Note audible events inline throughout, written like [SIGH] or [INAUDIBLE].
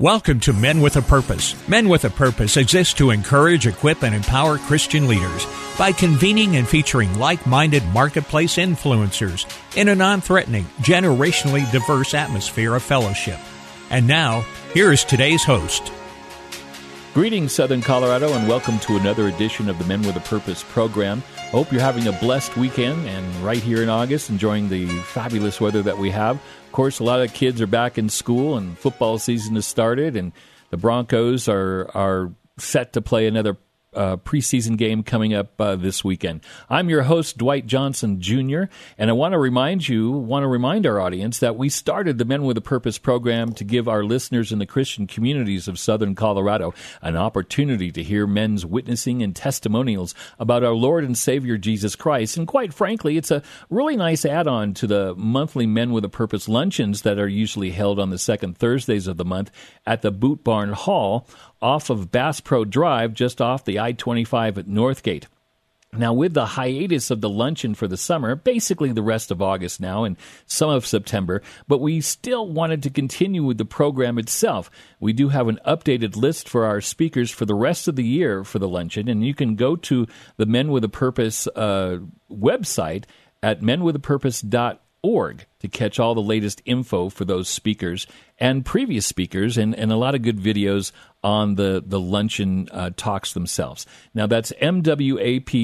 Welcome to Men with a Purpose. Men with a Purpose exists to encourage, equip, and empower Christian leaders by convening and featuring like minded marketplace influencers in a non threatening, generationally diverse atmosphere of fellowship. And now, here is today's host. Greetings, Southern Colorado, and welcome to another edition of the Men with a Purpose program. Hope you're having a blessed weekend and right here in August, enjoying the fabulous weather that we have. Of course, a lot of kids are back in school and football season has started, and the Broncos are are set to play another uh, preseason game coming up uh, this weekend. I'm your host, Dwight Johnson Jr., and I want to remind you, want to remind our audience that we started the Men with a Purpose program to give our listeners in the Christian communities of Southern Colorado an opportunity to hear men's witnessing and testimonials about our Lord and Savior Jesus Christ. And quite frankly, it's a really nice add on to the monthly Men with a Purpose luncheons that are usually held on the second Thursdays of the month at the Boot Barn Hall off of Bass Pro Drive, just off the I 25 at Northgate. Now, with the hiatus of the luncheon for the summer, basically the rest of August now and some of September, but we still wanted to continue with the program itself. We do have an updated list for our speakers for the rest of the year for the luncheon, and you can go to the Men with a Purpose uh, website at menwithapurpose.org org to catch all the latest info for those speakers and previous speakers and, and a lot of good videos on the, the luncheon uh, talks themselves. Now that's mwap.org.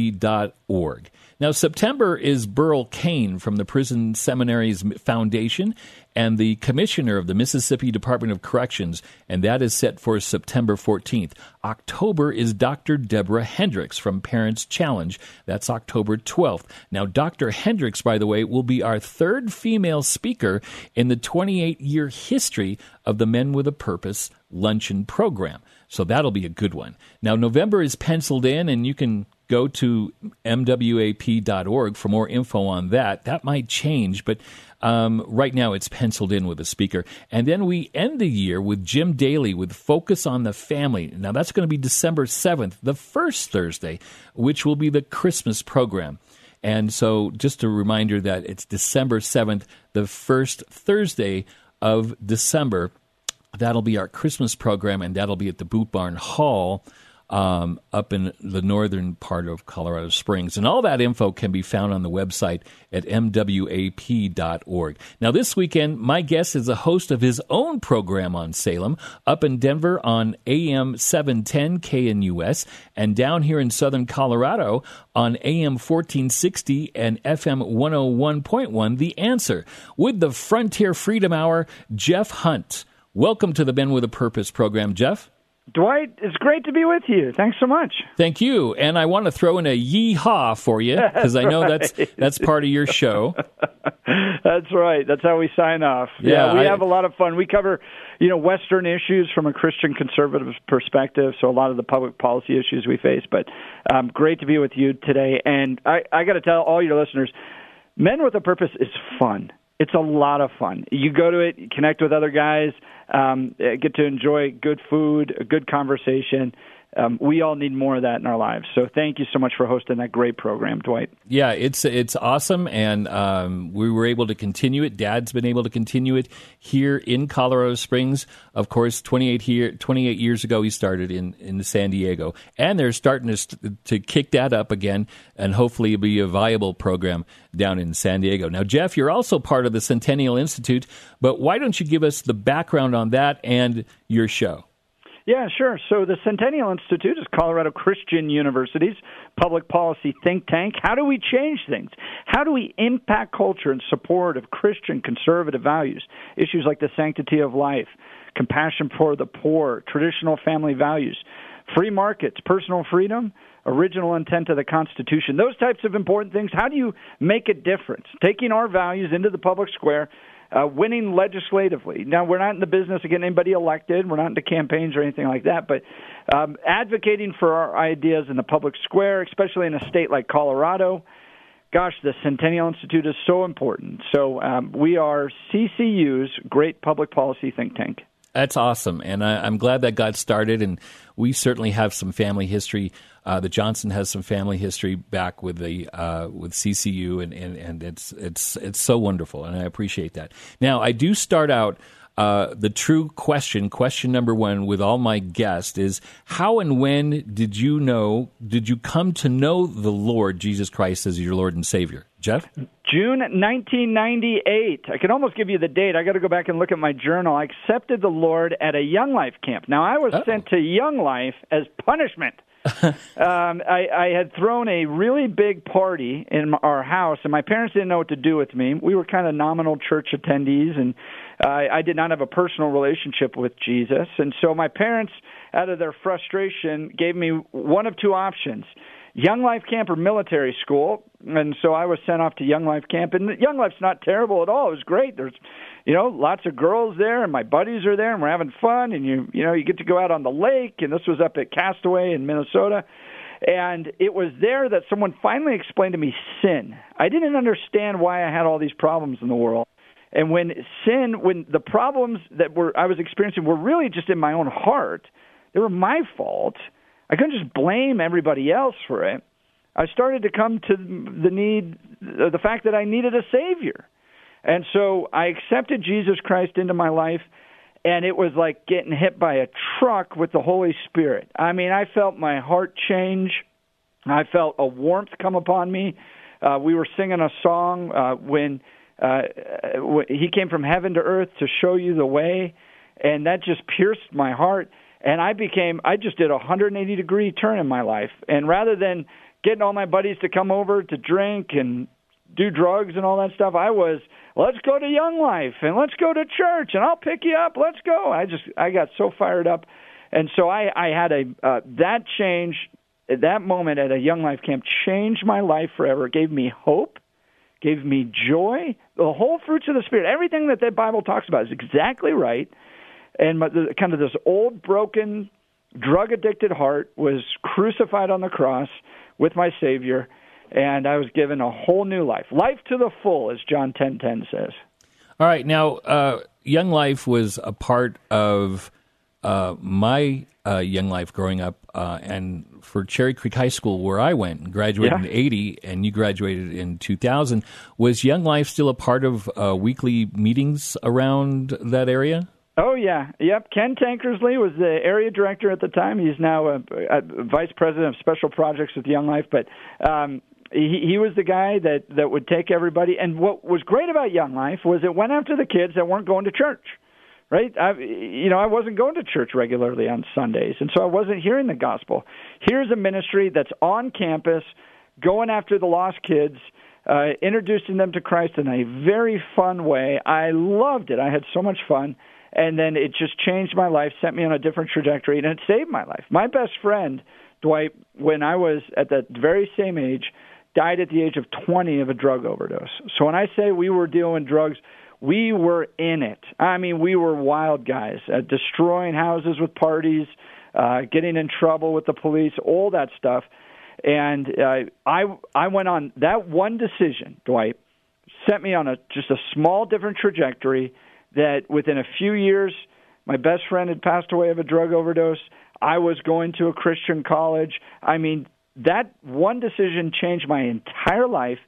Now, September is Burl Cain from the Prison Seminaries Foundation and the commissioner of the Mississippi Department of Corrections, and that is set for September 14th. October is Dr. Deborah Hendricks from Parents Challenge. That's October 12th. Now, Dr. Hendricks, by the way, will be our third female speaker in the 28 year history of the Men with a Purpose luncheon program. So that'll be a good one. Now, November is penciled in, and you can go to mwap.org for more info on that. That might change, but um, right now it's penciled in with a speaker. And then we end the year with Jim Daly with Focus on the Family. Now that's going to be December 7th, the first Thursday, which will be the Christmas program. And so just a reminder that it's December 7th, the first Thursday of December. That'll be our Christmas program, and that'll be at the Boot Barn Hall um, up in the northern part of Colorado Springs. And all that info can be found on the website at mwap.org. Now, this weekend, my guest is a host of his own program on Salem up in Denver on AM 710 KNUS and down here in southern Colorado on AM 1460 and FM 101.1 The Answer with the Frontier Freedom Hour, Jeff Hunt. Welcome to the Men with a Purpose program, Jeff. Dwight, it's great to be with you. Thanks so much. Thank you. And I want to throw in a yeehaw for you because I know right. [LAUGHS] that's that's part of your show. [LAUGHS] that's right. That's how we sign off. Yeah, yeah we I, have a lot of fun. We cover, you know, Western issues from a Christian conservative perspective, so a lot of the public policy issues we face. But um, great to be with you today. And I, I got to tell all your listeners, Men with a Purpose is fun. It's a lot of fun. You go to it, connect with other guys um, get to enjoy good food, a good conversation. Um, we all need more of that in our lives. So thank you so much for hosting that great program, Dwight. Yeah, it's it's awesome, and um, we were able to continue it. Dad's been able to continue it here in Colorado Springs. Of course, 28 here, 28 years ago, he started in in San Diego, and they're starting to to kick that up again, and hopefully it'll be a viable program down in San Diego. Now, Jeff, you're also part of the Centennial Institute, but why don't you give us the background on that and your show? Yeah, sure. So the Centennial Institute is Colorado Christian University's public policy think tank. How do we change things? How do we impact culture in support of Christian conservative values? Issues like the sanctity of life, compassion for the poor, traditional family values, free markets, personal freedom, original intent of the Constitution, those types of important things. How do you make a difference? Taking our values into the public square uh, winning legislatively. Now, we're not in the business of getting anybody elected. We're not into campaigns or anything like that, but um, advocating for our ideas in the public square, especially in a state like Colorado. Gosh, the Centennial Institute is so important. So um, we are CCU's great public policy think tank. That's awesome, and I, am glad that got started. And we certainly have some family history. Uh, the Johnson has some family history back with the uh, with CCU, and, and, and it's it's it's so wonderful, and I appreciate that. Now, I do start out. Uh, the true question, question number one, with all my guests is how and when did you know, did you come to know the Lord Jesus Christ as your Lord and Savior? Jeff? June 1998. I can almost give you the date. I got to go back and look at my journal. I accepted the Lord at a Young Life camp. Now, I was oh. sent to Young Life as punishment. [LAUGHS] um, I, I had thrown a really big party in our house, and my parents didn't know what to do with me. We were kind of nominal church attendees, and uh, I did not have a personal relationship with Jesus. And so my parents, out of their frustration, gave me one of two options Young Life Camp or military school, and so I was sent off to Young Life Camp. And Young Life's not terrible at all. It was great. There's, you know, lots of girls there, and my buddies are there, and we're having fun. And you, you know, you get to go out on the lake. And this was up at Castaway in Minnesota. And it was there that someone finally explained to me sin. I didn't understand why I had all these problems in the world. And when sin, when the problems that were I was experiencing were really just in my own heart, they were my fault I couldn't just blame everybody else for it. I started to come to the need, the fact that I needed a Savior. And so I accepted Jesus Christ into my life, and it was like getting hit by a truck with the Holy Spirit. I mean, I felt my heart change. I felt a warmth come upon me. Uh, we were singing a song uh, when uh, He came from heaven to earth to show you the way, and that just pierced my heart and I became I just did a 180 degree turn in my life. And rather than getting all my buddies to come over to drink and do drugs and all that stuff I was let's go to Young Life and let's go to church and I'll pick you up. Let's go. I just I got so fired up. And so I I had a uh, that change that moment at a Young Life camp changed my life forever. It gave me hope gave me joy the whole fruits of the spirit. Everything that the Bible talks about is exactly right and my, the, kind of this old, broken, drug addicted heart was crucified on the cross with my Savior, and I was given a whole new life, life to the full, as John ten ten says. All right, now uh, Young Life was a part of uh, my uh, young life growing up, uh, and for Cherry Creek High School, where I went and graduated yeah. in '80, and you graduated in 2000, was Young Life still a part of uh, weekly meetings around that area? Oh yeah, yep. Ken Tankersley was the area director at the time. He's now a, a vice president of special projects with Young Life, but um, he, he was the guy that that would take everybody. And what was great about Young Life was it went after the kids that weren't going to church. Right, I, you know, I wasn't going to church regularly on Sundays, and so I wasn't hearing the gospel. Here's a ministry that's on campus, going after the lost kids, uh, introducing them to Christ in a very fun way. I loved it. I had so much fun and then it just changed my life, sent me on a different trajectory, and it saved my life. My best friend, Dwight, when I was at that very same age, died at the age of 20 of a drug overdose. So when I say we were dealing drugs, we were in it. I mean, we were wild guys, uh, destroying houses with parties, uh, getting in trouble with the police, all that stuff. And uh, I I went on that one decision, Dwight, sent me on a just a small different trajectory that within a few years, my best friend had passed away of a drug overdose. I was going to a Christian college. I mean, that one decision changed my entire life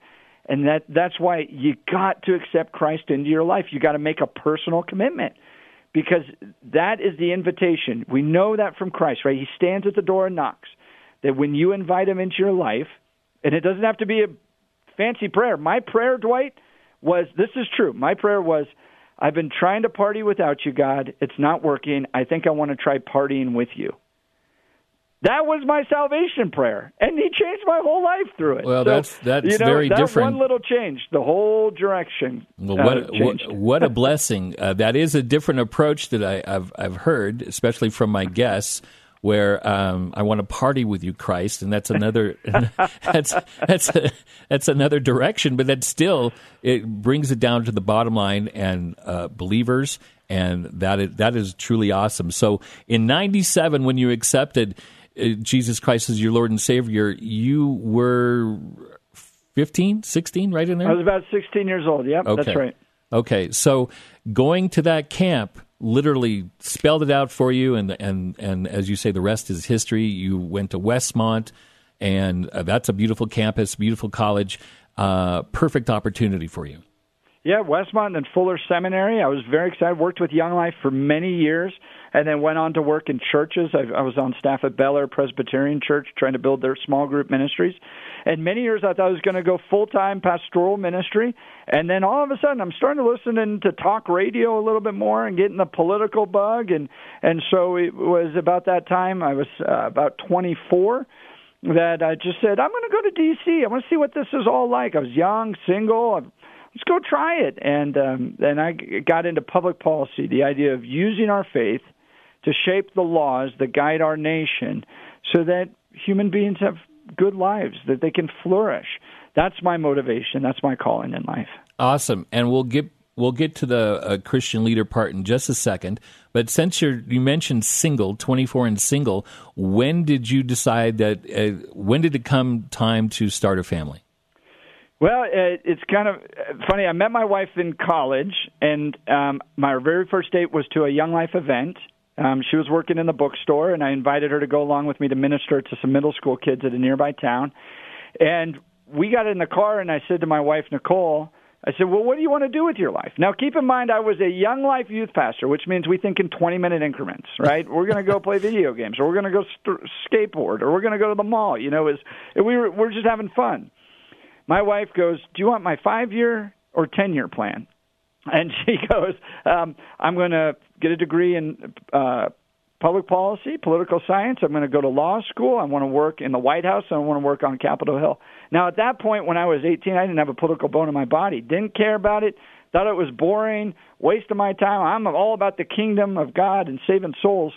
and that that's why you got to accept Christ into your life. You got to make a personal commitment because that is the invitation. We know that from Christ, right? He stands at the door and knocks. That when you invite him into your life, and it doesn't have to be a fancy prayer. My prayer, Dwight, was this is true. My prayer was I've been trying to party without you, God. It's not working. I think I want to try partying with you. That was my salvation prayer, and He changed my whole life through it. Well, so, that's that's you know, very that different. One little change, the whole direction. Well, what uh, what, [LAUGHS] what, a blessing! Uh, that is a different approach that I, have I've heard, especially from my guests. Where um, I want to party with you, Christ, and that's another [LAUGHS] that's that's a, that's another direction. But that still it brings it down to the bottom line and uh, believers, and that is, that is truly awesome. So in '97, when you accepted uh, Jesus Christ as your Lord and Savior, you were 15, 16, right in there. I was about 16 years old. Yep, okay. that's right. Okay, so going to that camp literally spelled it out for you, and and and as you say, the rest is history. You went to Westmont, and uh, that's a beautiful campus, beautiful college, uh, perfect opportunity for you. Yeah, Westmont and Fuller Seminary. I was very excited. Worked with Young Life for many years, and then went on to work in churches. I, I was on staff at Bel Air Presbyterian Church, trying to build their small group ministries. And many years I thought I was going to go full time pastoral ministry, and then all of a sudden I'm starting to listen to talk radio a little bit more and getting the political bug. And and so it was about that time I was uh, about 24 that I just said I'm going to go to D.C. I want to see what this is all like. I was young, single. I'm, let's go try it. And um, then I got into public policy, the idea of using our faith to shape the laws that guide our nation, so that human beings have good lives, that they can flourish. That's my motivation. That's my calling in life. Awesome. And we'll get we'll get to the uh, Christian leader part in just a second. But since you you mentioned single, 24 and single, when did you decide that? Uh, when did it come time to start a family? Well, it, it's kind of funny. I met my wife in college, and um, my very first date was to a Young Life event. Um, she was working in the bookstore, and I invited her to go along with me to minister to some middle school kids at a nearby town. And we got in the car, and I said to my wife, Nicole, I said, Well, what do you want to do with your life? Now, keep in mind, I was a young life youth pastor, which means we think in 20 minute increments, right? we're going to go play video games, or we're going to go st- skateboard, or we're going to go to the mall. You know, is we were, we're just having fun. My wife goes, Do you want my five year or 10 year plan? And she [LAUGHS] goes, um, I'm going to get a degree in uh, public policy, political science. I'm going to go to law school. I want to work in the White House. I want to work on Capitol Hill. Now, at that point, when I was 18, I didn't have a political bone in my body. Didn't care about it. Thought it was boring, waste of my time. I'm all about the kingdom of God and saving souls.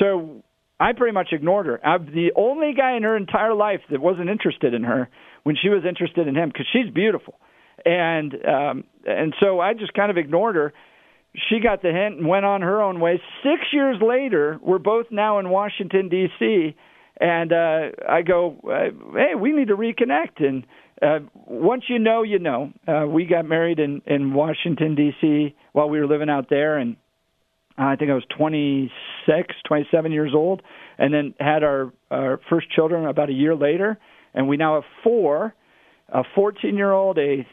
So I pretty much ignored her. I'm the only guy in her entire life that wasn't interested in her when she was interested in him because she's beautiful and um, and so I just kind of ignored her. She got the hint and went on her own way. Six years later, we're both now in Washington D.C. And uh, I go, uh, hey, we need to reconnect. And uh, once you know, you know. Uh, we got married in in Washington D.C. while we were living out there, and I think I was 26, 27 years old, and then had our our first children about a year later, and we now have four, a 14 year old, a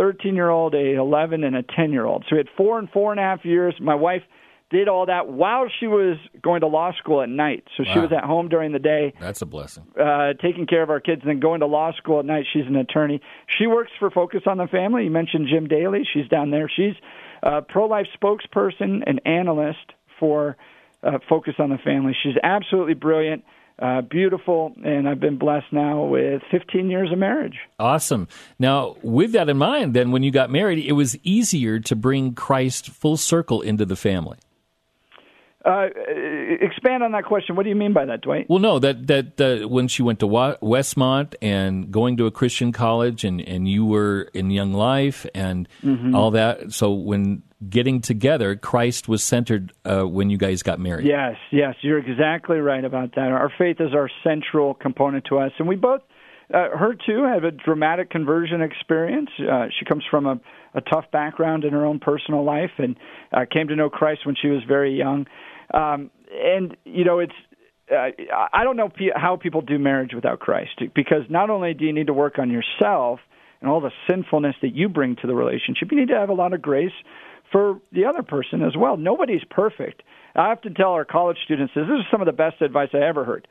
13 year old, a 11, and a 10 year old. So we had four and four and a half years. My wife did all that while she was going to law school at night. So wow. she was at home during the day. That's a blessing. Uh, taking care of our kids and then going to law school at night. She's an attorney. She works for Focus on the Family. You mentioned Jim Daly. She's down there. She's a pro life spokesperson and analyst for uh, Focus on the Family. She's absolutely brilliant uh, beautiful, and I've been blessed now with 15 years of marriage. Awesome. Now, with that in mind, then when you got married, it was easier to bring Christ full circle into the family. Uh, expand on that question. What do you mean by that, Dwight? Well, no, that that uh, when she went to Westmont and going to a Christian college, and and you were in Young Life and mm-hmm. all that. So when getting together, Christ was centered uh, when you guys got married. Yes, yes, you're exactly right about that. Our faith is our central component to us, and we both. Uh, her too have a dramatic conversion experience. Uh, she comes from a, a tough background in her own personal life, and uh, came to know Christ when she was very young. Um, and you know, it's uh, I don't know how people do marriage without Christ because not only do you need to work on yourself and all the sinfulness that you bring to the relationship, you need to have a lot of grace for the other person as well. Nobody's perfect. I often tell our college students this, this is some of the best advice I ever heard.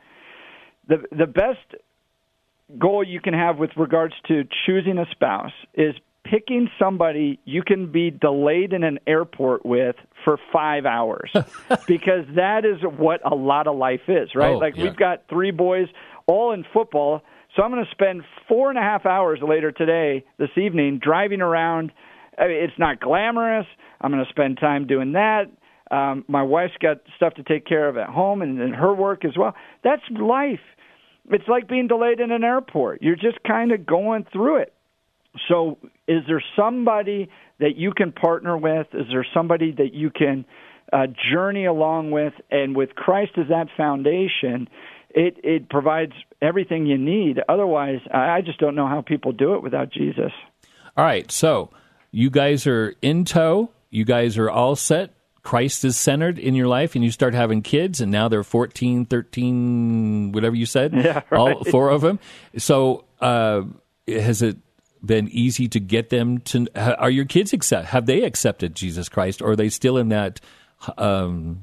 The the best goal you can have with regards to choosing a spouse is picking somebody you can be delayed in an airport with for five hours [LAUGHS] because that is what a lot of life is, right? Oh, like yeah. we've got three boys all in football. So I'm going to spend four and a half hours later today, this evening, driving around. I mean, it's not glamorous. I'm going to spend time doing that. Um, my wife's got stuff to take care of at home and, and her work as well. That's life. It's like being delayed in an airport. You're just kind of going through it. So, is there somebody that you can partner with? Is there somebody that you can uh, journey along with? And with Christ as that foundation, it it provides everything you need. Otherwise, I just don't know how people do it without Jesus. All right, so you guys are in tow. You guys are all set. Christ is centered in your life, and you start having kids, and now they're 14, 13, whatever you said, yeah, [LAUGHS] right. all four of them. So, uh, has it been easy to get them to? Are your kids accept? Have they accepted Jesus Christ, or are they still in that um,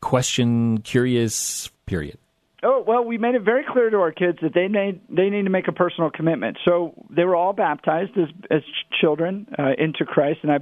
question, curious period? Oh well, we made it very clear to our kids that they need they need to make a personal commitment. So they were all baptized as as children uh, into Christ, and I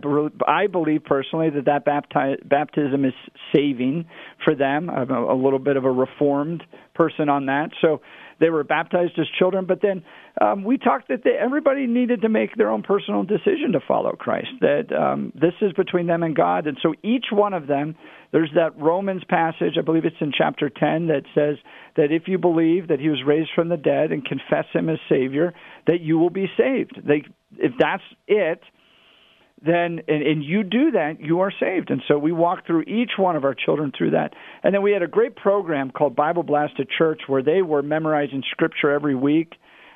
I believe personally that that bapti- baptism is saving for them. I'm a, a little bit of a reformed person on that, so they were baptized as children. But then um, we talked that they, everybody needed to make their own personal decision to follow Christ. That um, this is between them and God, and so each one of them. There's that Romans passage, I believe it's in chapter 10, that says that if you believe that he was raised from the dead and confess him as Savior, that you will be saved. They, if that's it, then and, and you do that, you are saved. And so we walk through each one of our children through that. And then we had a great program called Bible Blast at Church where they were memorizing Scripture every week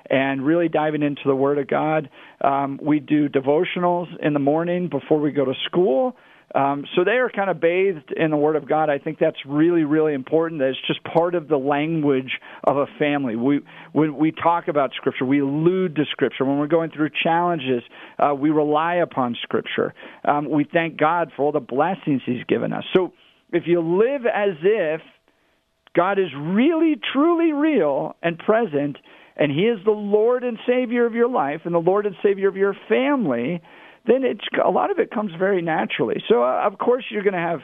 and really diving into the Word of God. Um, we do devotionals in the morning before we go to school. Um, so they are kind of bathed in the Word of God. I think that's really, really important. That it's just part of the language of a family. We when we talk about Scripture, we allude to Scripture. When we're going through challenges, uh, we rely upon Scripture. Um, we thank God for all the blessings He's given us. So if you live as if God is really, truly real and present, and He is the Lord and Savior of your life and the Lord and Savior of your family then it's a lot of it comes very naturally. So uh, of course you're going to have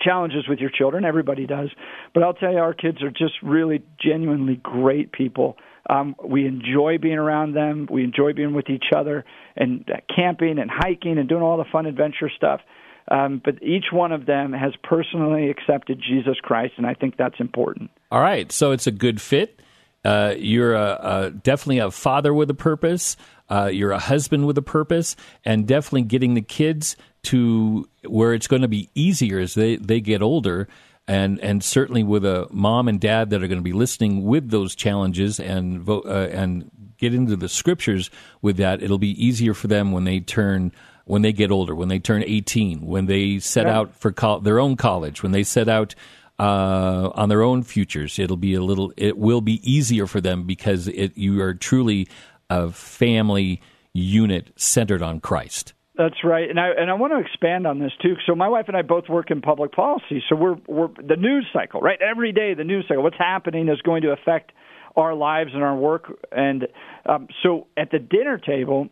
challenges with your children. Everybody does, but I'll tell you, our kids are just really genuinely great people. Um, we enjoy being around them. We enjoy being with each other and uh, camping and hiking and doing all the fun adventure stuff. Um, but each one of them has personally accepted Jesus Christ, and I think that's important. All right, so it's a good fit. Uh, you're a, a, definitely a father with a purpose. Uh, you're a husband with a purpose, and definitely getting the kids to where it's going to be easier as they, they get older. And, and certainly with a mom and dad that are going to be listening with those challenges and vote, uh, and get into the scriptures with that, it'll be easier for them when they turn when they get older, when they turn 18, when they set yeah. out for co- their own college, when they set out uh, on their own futures. It'll be a little. It will be easier for them because it, you are truly a family unit centered on Christ. That's right, and I and I want to expand on this too. So my wife and I both work in public policy, so we're we're the news cycle, right? Every day, the news cycle, what's happening is going to affect our lives and our work. And um, so at the dinner table,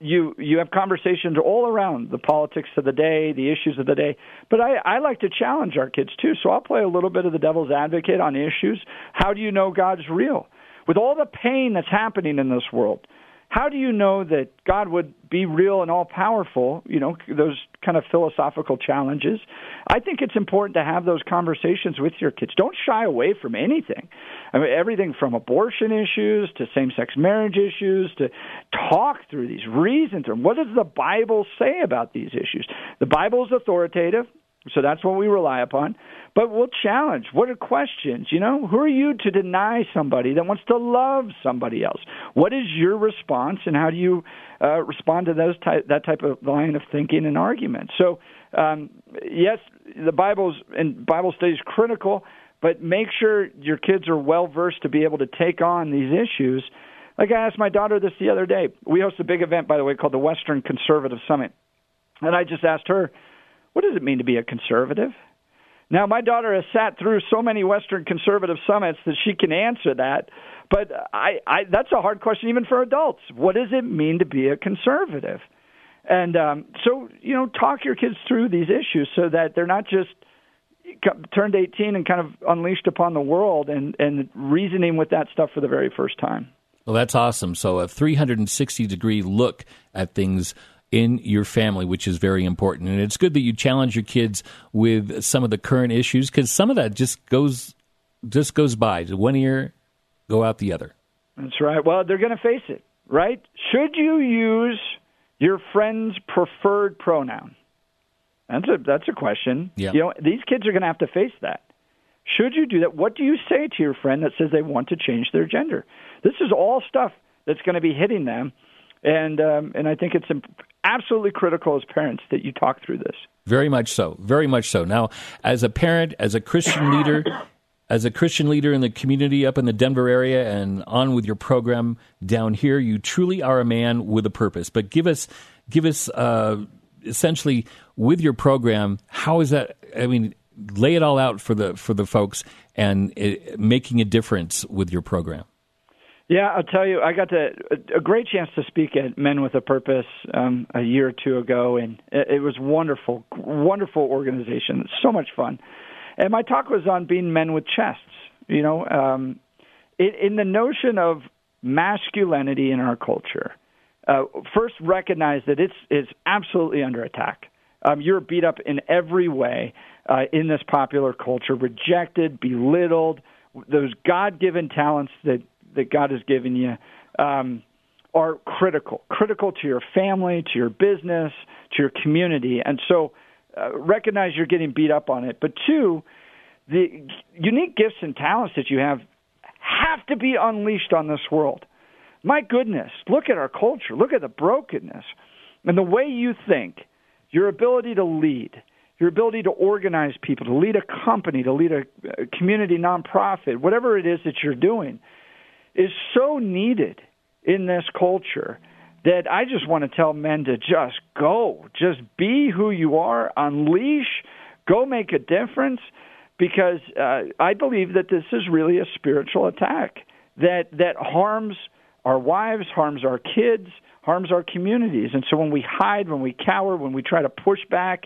you you have conversations all around the politics of the day, the issues of the day. But I, I like to challenge our kids too, so I'll play a little bit of the devil's advocate on issues. How do you know God's real? with all the pain that's happening in this world, how do you know that God would be real and all powerful? You know, those kind of philosophical challenges. I think it's important to have those conversations with your kids. Don't shy away from anything. I mean, everything from abortion issues to same sex marriage issues to talk through these, reason through. What does the Bible say about these issues? The Bible is authoritative. So that's what we rely upon. But we'll challenge. What are questions? You know, who are you to deny somebody that wants to love somebody else? What is your response, and how do you uh, respond to those ty- that type of line of thinking and argument? So, um, yes, the Bible's and Bible study is critical, but make sure your kids are well versed to be able to take on these issues. Like I asked my daughter this the other day. We host a big event, by the way, called the Western Conservative Summit, and I just asked her what does it mean to be a conservative? Now, my daughter has sat through so many Western conservative summits that she can answer that. But I, I, that's a hard question even for adults. What does it mean to be a conservative? And um, so, you know, talk your kids through these issues so that they're not just turned 18 and kind of unleashed upon the world and, and reasoning with that stuff for the very first time. Well, that's awesome. So, a 360 degree look at things in your family, which is very important. And it's good that you challenge your kids with some of the current issues because some of that just goes just goes by. One ear, go out the other. That's right. Well, they're going to face it, right? Should you use your friend's preferred pronoun? That's a that's a question. Yeah. You know, these kids are going to have to face that. Should you do that? What do you say to your friend that says they want to change their gender? This is all stuff that's going to be hitting them, and um, and I think it's absolutely critical as parents that you talk through this. Very much so. Very much so. Now, as a parent, as a Christian leader, [COUGHS] as a Christian leader in the community up in the Denver area and on with your program down here, you truly are a man with a purpose. But give us, give us, uh, essentially with your program, how is that? I mean, lay it all out for the for the folks and it, making a difference with your program. Yeah, I'll tell you, I got to, a great chance to speak at Men with a Purpose um, a year or two ago, and it, it was wonderful, wonderful organization, so much fun. And my talk was on being men with chests. You know, um, in, in the notion of masculinity in our culture. Uh, first, recognize that it's it's absolutely under attack. Um, you're beat up in every way uh, in this popular culture, rejected, belittled. Those God-given talents that that God has given you um, are critical, critical to your family, to your business, to your community, and so uh, recognize you're getting beat up on it. But two, the unique gifts and talents that you have have to be unleashed on this world. My goodness, look at our culture. Look at the brokenness. And the way you think, your ability to lead, your ability to organize people, to lead a company, to lead a, a community nonprofit, whatever it is that you're doing, is so needed in this culture that I just want to tell men to just go, just be who you are, unleash, go make a difference, because uh, I believe that this is really a spiritual attack that that harms our wives, harms our kids, harms our communities. And so when we hide, when we cower, when we try to push back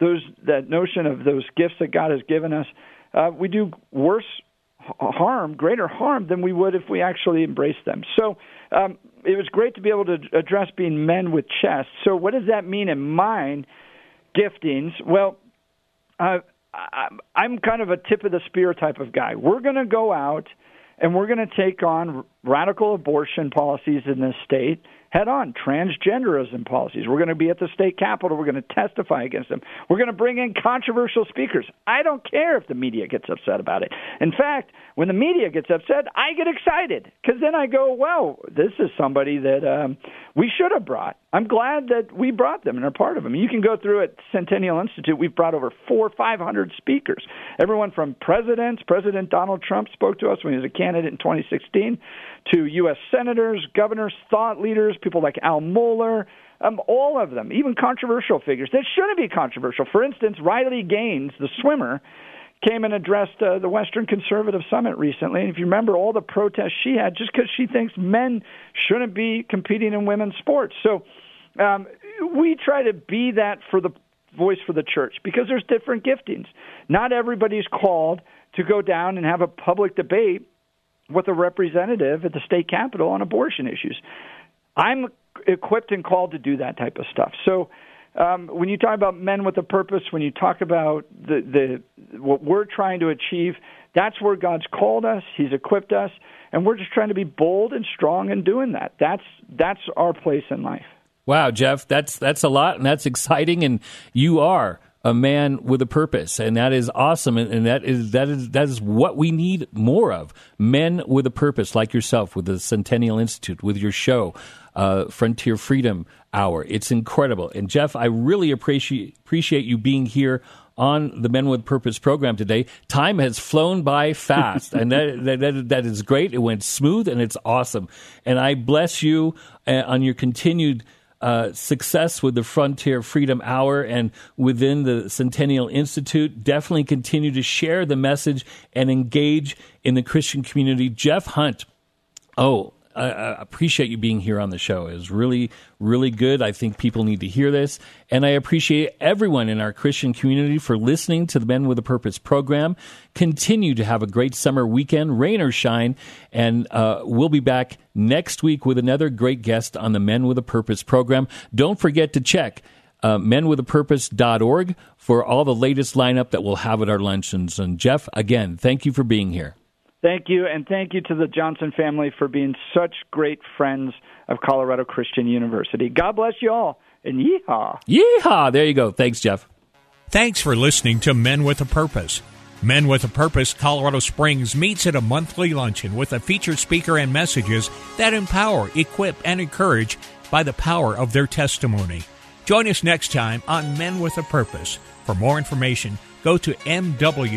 those that notion of those gifts that God has given us, uh, we do worse harm, greater harm than we would if we actually embraced them. So um, it was great to be able to address being men with chests. So what does that mean in mine giftings? Well, uh, I'm kind of a tip of the spear type of guy. We're going to go out and we're going to take on radical abortion policies in this state head on transgenderism policies. We're going to be at the state capitol. We're going to testify against them. We're going to bring in controversial speakers. I don't care if the media gets upset about it. In fact, when the media gets upset, I get excited because then I go, "Well, this is somebody that um, we should have brought." I'm glad that we brought them and are part of them. You can go through at Centennial Institute. We've brought over four five hundred speakers. Everyone from presidents. President Donald Trump spoke to us when he was a candidate in 2016 to U.S. senators, governors, thought leaders, people like Al Mohler, um, all of them, even controversial figures that shouldn't be controversial. For instance, Riley Gaines, the swimmer, came and addressed uh, the Western Conservative Summit recently. And if you remember all the protests she had, just because she thinks men shouldn't be competing in women's sports. So um, we try to be that for the voice for the church because there's different giftings. Not everybody's called to go down and have a public debate with a representative at the state capitol on abortion issues. I'm equipped and called to do that type of stuff. So um, when you talk about men with a purpose, when you talk about the, the what we're trying to achieve, that's where God's called us. He's equipped us, and we're just trying to be bold and strong in doing that. That's that's our place in life. Wow, Jeff, that's that's a lot, and that's exciting, and you are a man with a purpose, and that is awesome, and that is that is that is what we need more of: men with a purpose, like yourself, with the Centennial Institute, with your show, uh, Frontier Freedom Hour. It's incredible, and Jeff, I really appreciate appreciate you being here on the Men with Purpose program today. Time has flown by fast, and [LAUGHS] that, that, that, is great. It went smooth, and it's awesome. And I bless you uh, on your continued uh, success with the Frontier Freedom Hour and within the Centennial Institute. Definitely continue to share the message and engage in the Christian community. Jeff Hunt, oh, I, appreciate you being here on the show. It was really, really good. I think people need to hear this. And I appreciate everyone in our Christian community for listening to the Men with a Purpose program. Continue to have a great summer weekend, rain or shine. And uh, we'll be back next week with another great guest on the Men with a Purpose program. Don't forget to check uh, menwithapurpose.org for all the latest lineup that we'll have at our luncheons. And Jeff, again, thank you for being here. Thank you, and thank you to the Johnson family for being such great friends of Colorado Christian University. God bless you all, and yeehaw. Yeehaw! There you go. Thanks, Jeff. Thanks for listening to Men with a Purpose. Men with a Purpose Colorado Springs meets at a monthly luncheon with a featured speaker and messages that empower, equip, and encourage by the power of their testimony. Join us next time on Men with a Purpose. For more information, go to mwap.org.